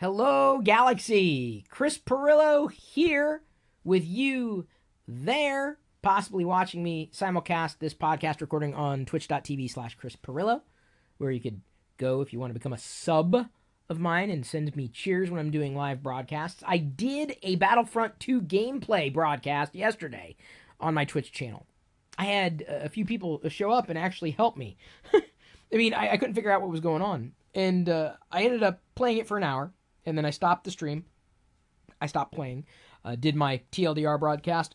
Hello, Galaxy. Chris Pirillo here with you there, possibly watching me simulcast this podcast recording on twitch.tv slash Chris Pirillo, where you could go if you want to become a sub of mine and send me cheers when I'm doing live broadcasts. I did a Battlefront 2 gameplay broadcast yesterday on my Twitch channel. I had a few people show up and actually help me. I mean, I, I, couldn't figure out what was going on. And uh, I ended up playing it for an hour, and then I stopped the stream. I stopped playing, uh, did my TLDR broadcast.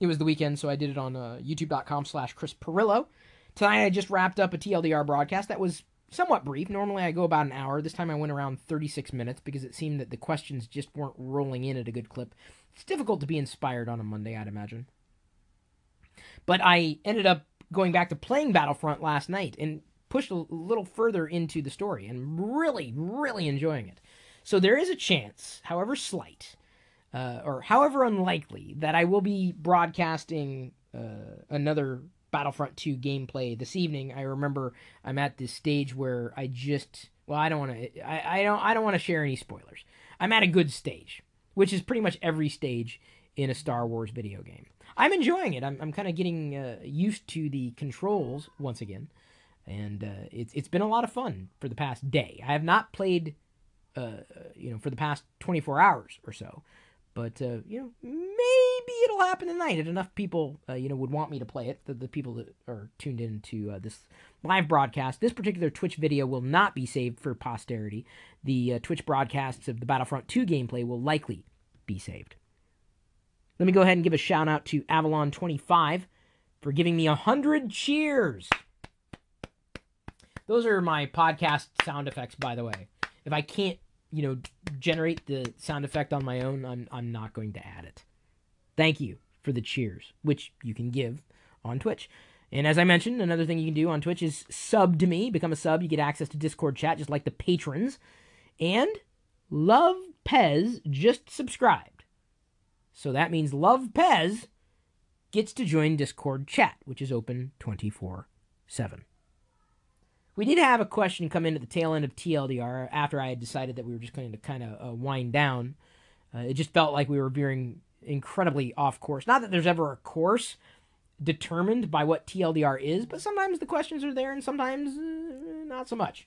It was the weekend, so I did it on uh, youtube.com slash Chris Pirillo. Tonight I just wrapped up a TLDR broadcast that was somewhat brief. Normally I go about an hour. This time I went around 36 minutes because it seemed that the questions just weren't rolling in at a good clip. It's difficult to be inspired on a Monday, I'd imagine. But I ended up going back to playing Battlefront last night and pushed a little further into the story and really, really enjoying it. So there is a chance, however slight, uh, or however unlikely, that I will be broadcasting uh, another Battlefront 2 gameplay this evening. I remember I'm at this stage where I just well, I don't want to I, I don't I don't want to share any spoilers. I'm at a good stage, which is pretty much every stage in a Star Wars video game. I'm enjoying it. I'm I'm kind of getting uh, used to the controls once again, and uh, it's it's been a lot of fun for the past day. I have not played, uh, you know, for the past 24 hours or so, but uh, you know, maybe it'll happen tonight if enough people, uh, you know, would want me to play it. The, the people that are tuned in to uh, this live broadcast, this particular Twitch video will not be saved for posterity. The uh, Twitch broadcasts of the Battlefront 2 gameplay will likely be saved. Let me go ahead and give a shout out to Avalon25 for giving me a hundred cheers. Those are my podcast sound effects, by the way. If I can't you know, generate the sound effect on my own, I'm I'm not going to add it. Thank you for the cheers, which you can give on Twitch. And as I mentioned, another thing you can do on Twitch is sub to me, become a sub. You get access to Discord chat just like the patrons. And Love Pez just subscribed. So that means Love Pez gets to join Discord chat, which is open 24 7. We did have a question come in at the tail end of TLDR after I had decided that we were just going to kind of uh, wind down. Uh, it just felt like we were veering incredibly off course. Not that there's ever a course determined by what TLDR is, but sometimes the questions are there and sometimes uh, not so much.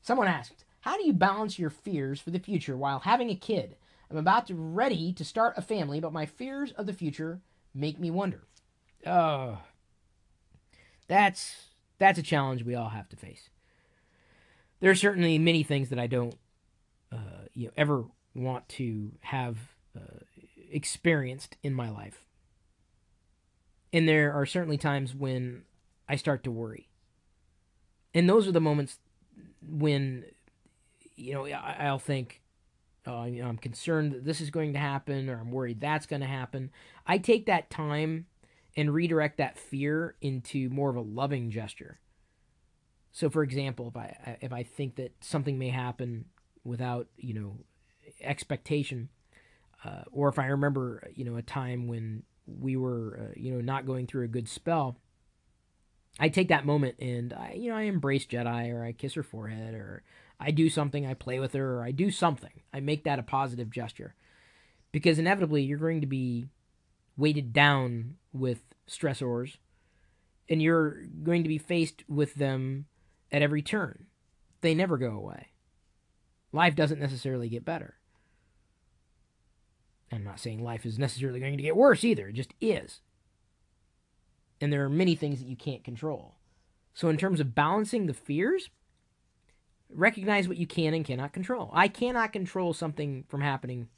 Someone asked, How do you balance your fears for the future while having a kid? I'm about to ready to start a family, but my fears of the future make me wonder. Oh, that's that's a challenge we all have to face. There are certainly many things that I don't, uh, you know, ever want to have uh, experienced in my life, and there are certainly times when I start to worry, and those are the moments when, you know, I'll think, uh, you know, I'm concerned that this is going to happen, or I'm worried that's going to happen. I take that time and redirect that fear into more of a loving gesture. So, for example, if I if I think that something may happen without you know expectation, uh, or if I remember you know a time when we were uh, you know not going through a good spell, I take that moment and I you know I embrace Jedi or I kiss her forehead or I do something, I play with her or I do something. I make that a positive gesture because inevitably you're going to be weighted down with stressors and you're going to be faced with them at every turn. They never go away. Life doesn't necessarily get better. I'm not saying life is necessarily going to get worse either, it just is. And there are many things that you can't control. So, in terms of balancing the fears, recognize what you can and cannot control. I cannot control something from happening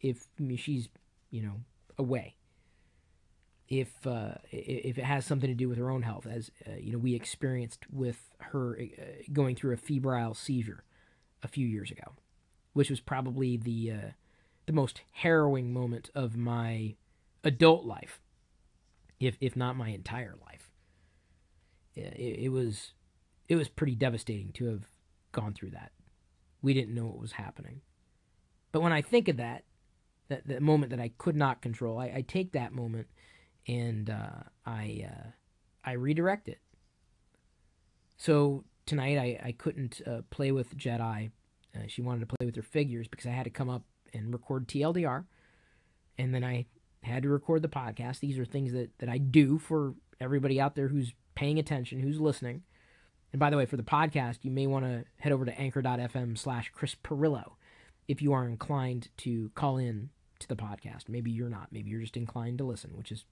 if she's, you know, away if uh, if it has something to do with her own health, as uh, you know, we experienced with her uh, going through a febrile seizure a few years ago, which was probably the uh, the most harrowing moment of my adult life, if if not my entire life. It, it was it was pretty devastating to have gone through that. We didn't know what was happening, but when I think of that, that, that moment that I could not control, I, I take that moment and uh, I uh, I redirect it. So tonight I I couldn't uh, play with Jedi Uh, she wanted to play with her figures because I had to come up and record TLDR, and then I had to record the podcast. These are things that that I do for everybody out there who's paying attention, who's listening. And by the way, for the podcast, you may want to head over to anchor.fm slash Chris Pirillo if you are inclined to call in to the podcast. Maybe you're not. Maybe you're just inclined to listen, which is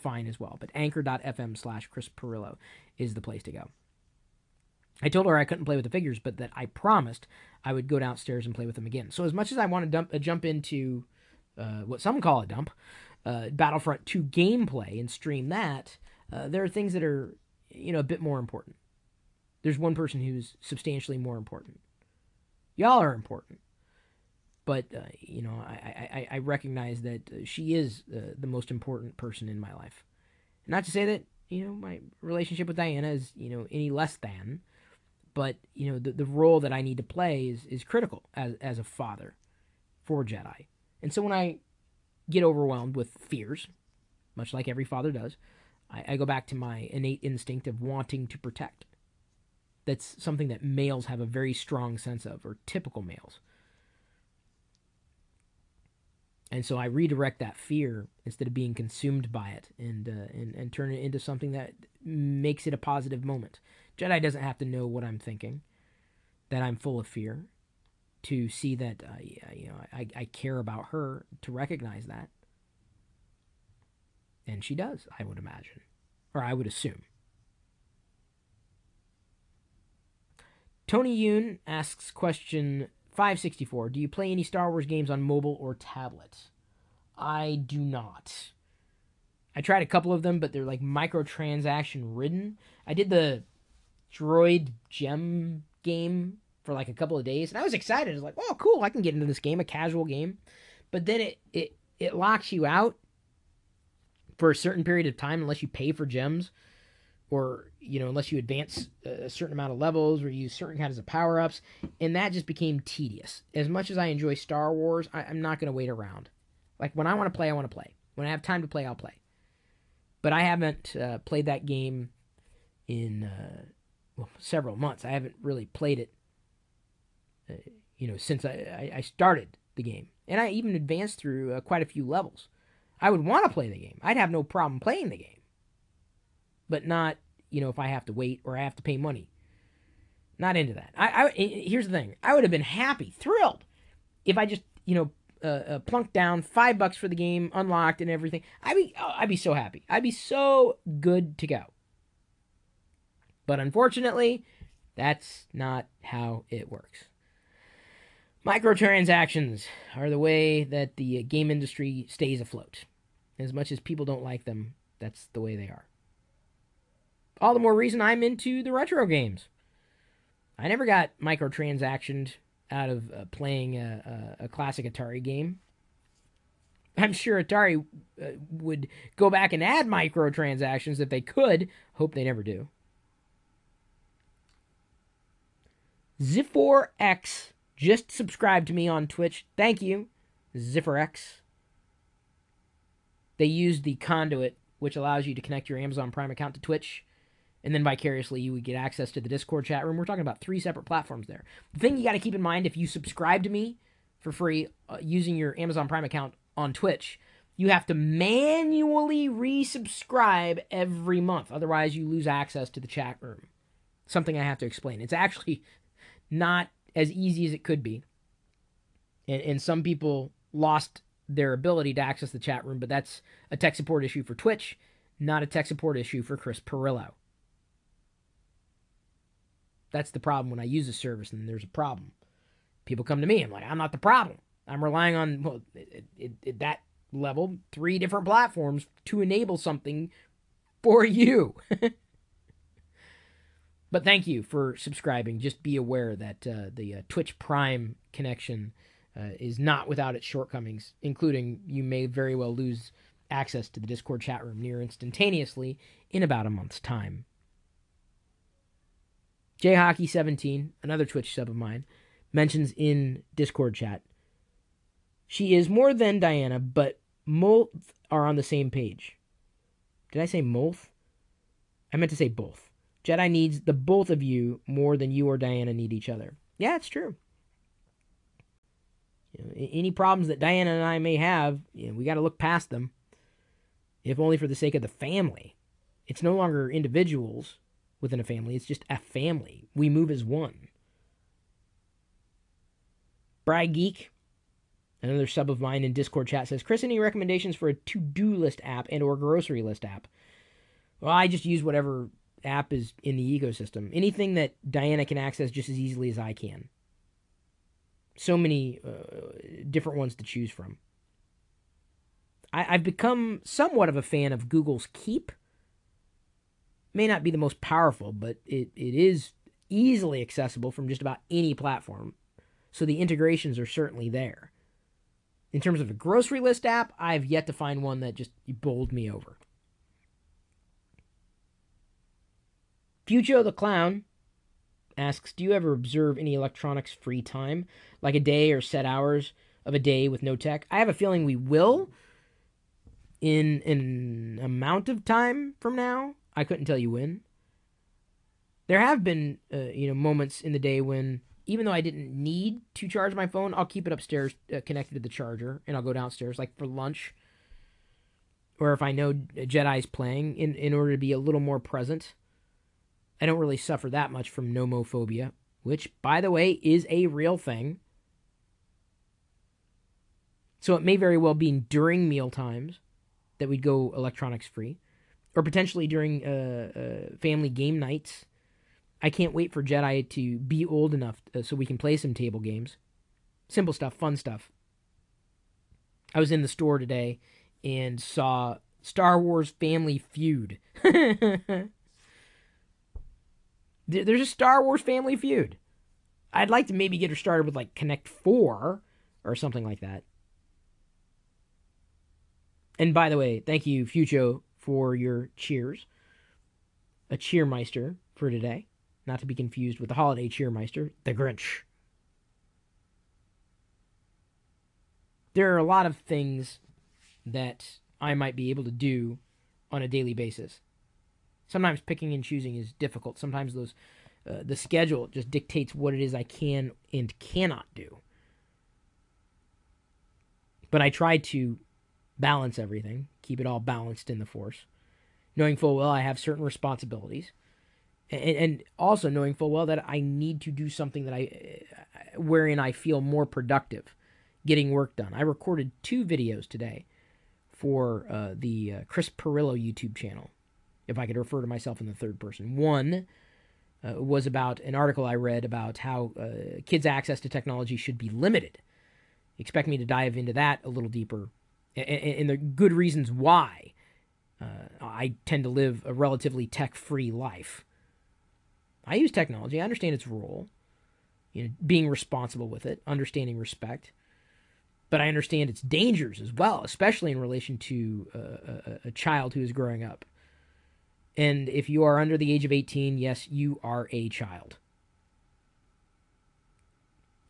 fine as well. But anchor.fm slash Chris Pirillo is the place to go. I told her I couldn't play with the figures, but that I promised I would go downstairs and play with them again. So as much as I want to dump, uh, jump into uh, what some call a dump, uh, Battlefront 2 gameplay and stream that, uh, there are things that are you know a bit more important. There's one person who's substantially more important. Y'all are important, but uh, you know I, I I recognize that uh, she is uh, the most important person in my life. Not to say that you know my relationship with Diana is you know any less than, but you know the the role that I need to play is is critical as as a father for Jedi. And so when I get overwhelmed with fears, much like every father does, I, I go back to my innate instinct of wanting to protect. That's something that males have a very strong sense of, or typical males. And so I redirect that fear instead of being consumed by it and, uh, and, and turn it into something that makes it a positive moment. Jedi doesn't have to know what I'm thinking, that I'm full of fear, to see that uh, you know I, I care about her, to recognize that. And she does, I would imagine. Or I would assume. Tony Yoon asks question 564 Do you play any Star Wars games on mobile or tablet? I do not. I tried a couple of them, but they're like microtransaction ridden. I did the droid gem game for like a couple of days, and I was excited. I was like, "Oh, cool! I can get into this game, a casual game." But then it it it locks you out for a certain period of time unless you pay for gems, or you know unless you advance a certain amount of levels or use certain kinds of power ups, and that just became tedious. As much as I enjoy Star Wars, I, am not going to wait around. Like when I want to play, I want to play. When I have time to play, I'll play. But I haven't uh, played that game in uh, well, several months. I haven't really played it uh, you know, since I, I started the game. And I even advanced through uh, quite a few levels. I would want to play the game. I'd have no problem playing the game. But not, you know, if I have to wait or I have to pay money. Not into that. I, I here's the thing. I would have been happy, thrilled, if I just, you know, uh, uh, plunked down five bucks for the game, unlocked and everything. I'd be, oh, I'd be so happy. I'd be so good to go. But unfortunately, that's not how it works. Microtransactions are the way that the game industry stays afloat. As much as people don't like them, that's the way they are. All the more reason I'm into the retro games. I never got microtransactioned out of uh, playing a, a, a, classic Atari game. I'm sure Atari uh, would go back and add microtransactions if they could. Hope they never do. Zipfor X just subscribe to me on Twitch. Thank you, ZipherX. They use the conduit, which allows you to connect your Amazon Prime account to Twitch, and then vicariously you would get access to the Discord chat room. We're talking about three separate platforms there. The thing you got to keep in mind if you subscribe to me for free uh, using your Amazon Prime account on Twitch, you have to manually resubscribe every month. Otherwise, you lose access to the chat room. Something I have to explain. It's actually not as easy as it could be. And, and some people lost their ability to access the chat room, but that's a tech support issue for Twitch, not a tech support issue for Chris Pirillo. That's the problem when I use a service and there's a problem. People come to me. I'm like, I'm not the problem. I'm relying on well, it, it, it, that level, three different platforms to enable something for you. But thank you for subscribing. Just be aware that uh, the uh, Twitch Prime connection uh, is not without its shortcomings, including you may very well lose access to the Discord chat room near instantaneously in about a month's time. JHockey17, another Twitch sub of mine, mentions in Discord chat she is more than Diana, but Molth are on the same page. Did I say Molth? I meant to say both. Jedi needs the both of you more than you or Diana need each other. Yeah, it's true. any problems that Diana and I may have, you know, we got to look past them, if only for the sake of the family. It's no longer individuals within a family, it's just a family. We move as one. Brag Geek, another sub of mine in Discord chat, says, Chris, any recommendations for a to-do list app and or grocery list app? Well, I just use whatever app is in the ecosystem. Anything that Diana can access just as easily as I can. So many uh, different ones to choose from. I, I've become somewhat of a fan of Google's Keep. May not be the most powerful, but it, it is easily accessible from just about any platform. So the integrations are certainly there. In terms of a grocery list app, I've yet to find one that just bowled me over. Fucho the Clown asks Do you ever observe any electronics free time, like a day or set hours of a day with no tech? I have a feeling we will in an amount of time from now. I couldn't tell you when. There have been, uh, you know, moments in the day when, even though I didn't need to charge my phone, I'll keep it upstairs uh, connected to the charger, and I'll go downstairs, like for lunch, or if I know Jedi's playing, in in order to be a little more present. I don't really suffer that much from nomophobia, which, by the way, is a real thing. So it may very well be during meal times that we'd go electronics free, or potentially during uh, uh, family game nights. I can't wait for Jedi to be old enough uh, so we can play some table games. Simple stuff, fun stuff. I was in the store today and saw Star Wars Family Feud. There's a Star Wars Family Feud. I'd like to maybe get her started with like Connect 4 or something like that. And by the way, thank you, Fucho, for your cheers. A cheermeister for today, not to be confused with the holiday cheermeister, the Grinch. There are a lot of things that I might be able to do on a daily basis. Sometimes picking and choosing is difficult. Sometimes those uh, the schedule just dictates what it is I can and cannot do. But I try to balance everything, keep it all balanced in the force, knowing full well I have certain responsibilities, and, and also knowing full well that I need to do something that I, uh, wherein I feel more productive, getting work done. I recorded two videos today for uh, the uh, Chris Pirillo YouTube channel if I could refer to myself in the third person. One uh, was about an article I read about how uh, kids' access to technology should be limited. Expect me to dive into that a little deeper and, and the good reasons why uh, I tend to live a relatively tech free life. I use technology, I understand its role, you know, being responsible with it, understanding respect. But I understand its dangers as well, especially in relation to uh, a, a child who is growing up. And if you are under the age of 18, yes, you are a child.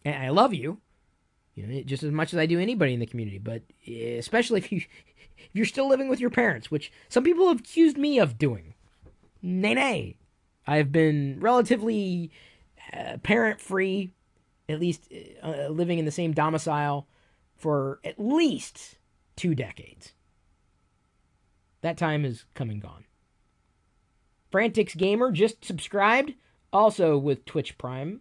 And I love you, you know, just as much as I do anybody in the community, but especially if you if you're still living with your parents, which some people have accused me of doing. Nay, nay. I've been relatively uh, parent free, at least uh, living in the same domicile for at least two decades. That time is come and gone. Frantics Gamer just subscribed, also with Twitch Prime.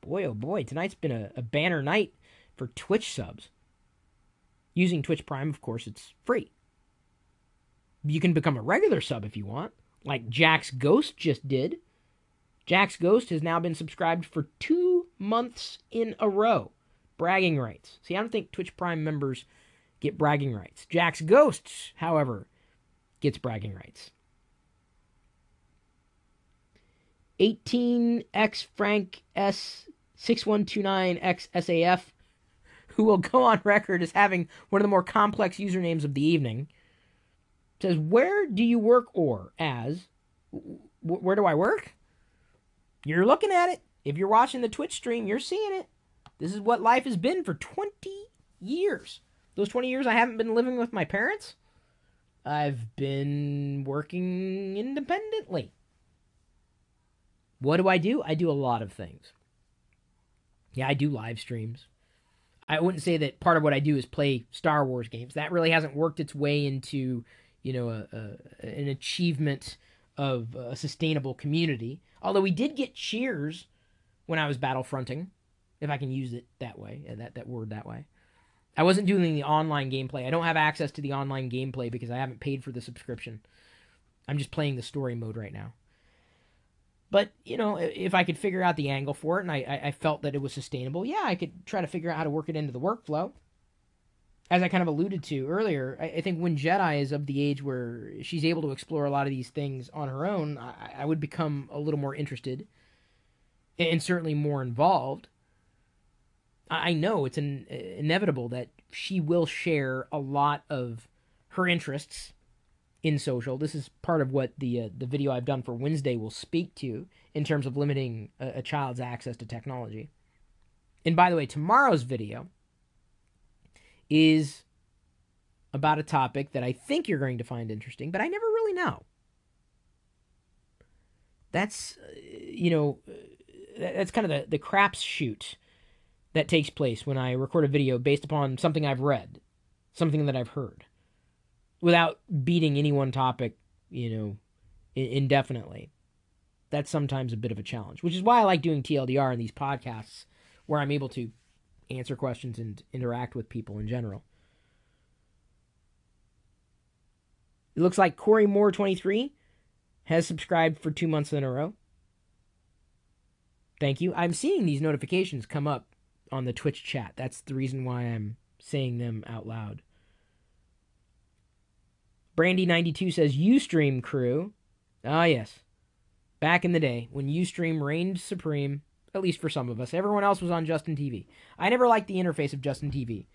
Boy, oh boy, tonight's been a, a banner night for Twitch subs. Using Twitch Prime, of course, it's free. You can become a regular sub if you want, like Jack's Ghost just did. Jack's Ghost has now been subscribed for two months in a row. Bragging rights. See, I don't think Twitch Prime members get bragging rights. Jack's Ghosts, however, gets bragging rights. 18X Frank S 6129X SAF, who will go on record as having one of the more complex usernames of the evening, says, Where do you work or as? Where do I work? You're looking at it. If you're watching the Twitch stream, you're seeing it. This is what life has been for 20 years. Those 20 years I haven't been living with my parents. I've been working independently. What do I do? I do a lot of things. Yeah, I do live streams. I wouldn't say that part of what I do is play Star Wars games. That really hasn't worked its way into you know a, a, an achievement of a sustainable community. Although we did get cheers when I was battlefronting, if I can use it that way, uh, that that word that way. I wasn't doing the online gameplay. I don't have access to the online gameplay because I haven't paid for the subscription. I'm just playing the story mode right now. But you know, if I could figure out the angle for it, and I, I felt that it was sustainable, yeah, I could try to figure out how to work it into the workflow. As I kind of alluded to earlier, I, I think when Jedi is of the age where she's able to explore a lot of these things on her own, I, I would become a little more interested and certainly more involved. I know it's an, inevitable that she will share a lot of her interests in social. This is part of what the uh, the video I've done for Wednesday will speak to in terms of limiting a, a child's access to technology. And by the way, tomorrow's video is about a topic that I think you're going to find interesting, but I never really know. That's uh, you know uh, that's kind of the the craps shoot that takes place when I record a video based upon something I've read, something that I've heard without beating any one topic, you know, indefinitely. That's sometimes a bit of a challenge, which is why I like doing TLDR in these podcasts where I'm able to answer questions and interact with people in general. It looks like Corey Moore 23 has subscribed for two months in a row. Thank you. I'm seeing these notifications come up on the Twitch chat. That's the reason why I'm saying them out loud. Brandy92 says Ustream crew. Ah, yes. Back in the day when Ustream reigned supreme, at least for some of us, everyone else was on Justin TV. I never liked the interface of Justin TV,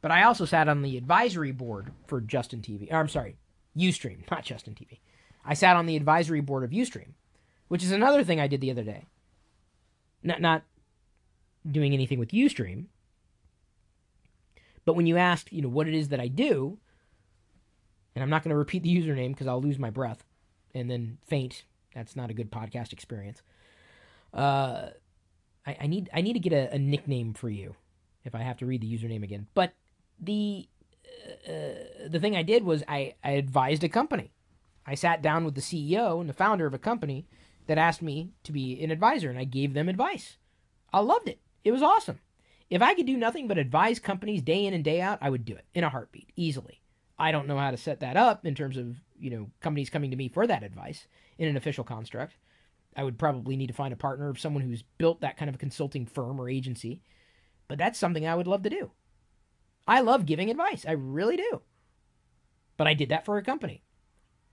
but I also sat on the advisory board for Justin TV. Or, I'm sorry, Ustream, not Justin TV. I sat on the advisory board of Ustream, which is another thing I did the other day. Not not doing anything with Ustream, but when you asked, you know, what it is that I do, and I'm not going to repeat the username because I'll lose my breath and then faint. That's not a good podcast experience. Uh, I, I need I need to get a, a, nickname for you if I have to read the username again. But the uh, the thing I did was I, I advised a company. I sat down with the CEO and the founder of a company that asked me to be an advisor, and I gave them advice. I loved it. It was awesome. If I could do nothing but advise companies day in and day out, I would do it in a heartbeat, easily. I don't know how to set that up in terms of, you know, companies coming to me for that advice in an official construct. I would probably need to find a partner of someone who's built that kind of a consulting firm or agency. But that's something I would love to do. I love giving advice. I really do. But I did that for a company.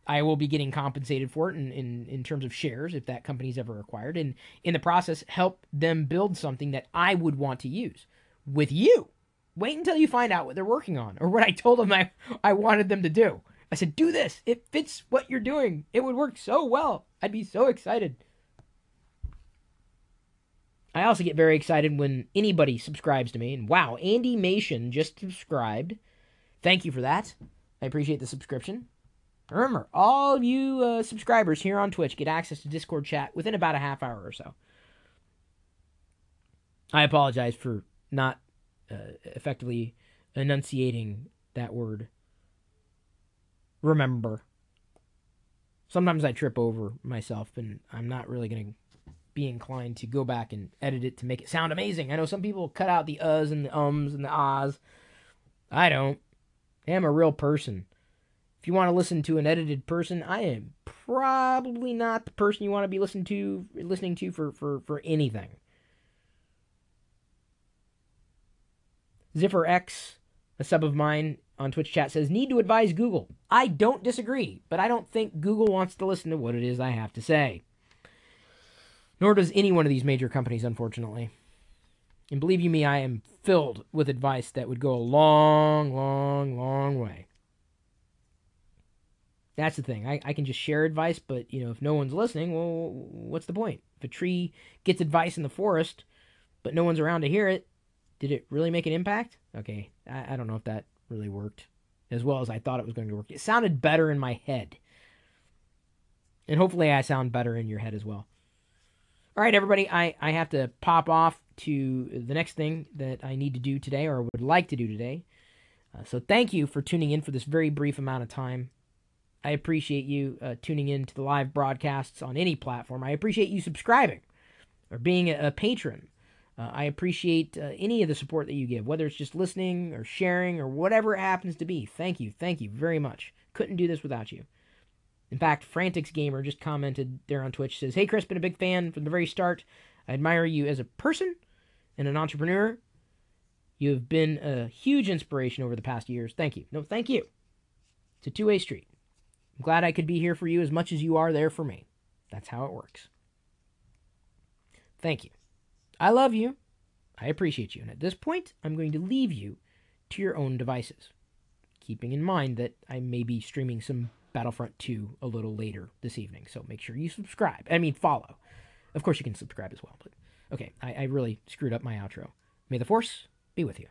I will be getting compensated for it in, in, in terms of shares if that company's ever acquired. And in the process, help them build something that I would want to use with you. Wait until you find out what they're working on or what I told them I, I wanted them to do. I said, do this. It fits what you're doing. It would work so well. I'd be so excited. I also get very excited when anybody subscribes to me. And wow, Andy Mason just subscribed. Thank you for that. I appreciate the subscription. Remember, all you uh, subscribers here on Twitch get access to Discord chat within about a half hour or so. I apologize for not uh, effectively enunciating that word. Remember. Sometimes I trip over myself, and I'm not really going to be inclined to go back and edit it to make it sound amazing. I know some people cut out the uhs and the ums and the ahs. I don't. I am a real person. If you want to listen to an edited person, I am probably not the person you want to be listening to listening to for, for, for anything. Ziffer X, a sub of mine on Twitch chat, says, Need to advise Google. I don't disagree, but I don't think Google wants to listen to what it is I have to say. Nor does any one of these major companies, unfortunately. And believe you me, I am filled with advice that would go a long, long, long way. That's the thing. I, I can just share advice, but you know, if no one's listening, well, what's the point? If a tree gets advice in the forest, but no one's around to hear it, did it really make an impact? Okay, I, I don't know if that really worked as well as I thought it was going to work. It sounded better in my head. And hopefully I sound better in your head as well. All right, everybody, I, I have to pop off to the next thing that I need to do today or would like to do today. Uh, so thank you for tuning in for this very brief amount of time. I appreciate you uh, tuning in to the live broadcasts on any platform. I appreciate you subscribing or being a, a patron. Uh, I appreciate uh, any of the support that you give, whether it's just listening or sharing or whatever it happens to be. Thank you. Thank you very much. Couldn't do this without you. In fact, Frantics Gamer just commented there on Twitch says, "Hey Chris, been a big fan from the very start. I admire you as a person and an entrepreneur. You have been a huge inspiration over the past years. Thank you. No, thank you. It's a two-way street. I'm glad I could be here for you as much as you are there for me. That's how it works. Thank you. I love you. I appreciate you. And at this point, I'm going to leave you to your own devices, keeping in mind that I may be streaming some Battlefront 2 a little later this evening. So make sure you subscribe. I mean, follow. Of course, you can subscribe as well. But okay, I, I really screwed up my outro. May the Force be with you.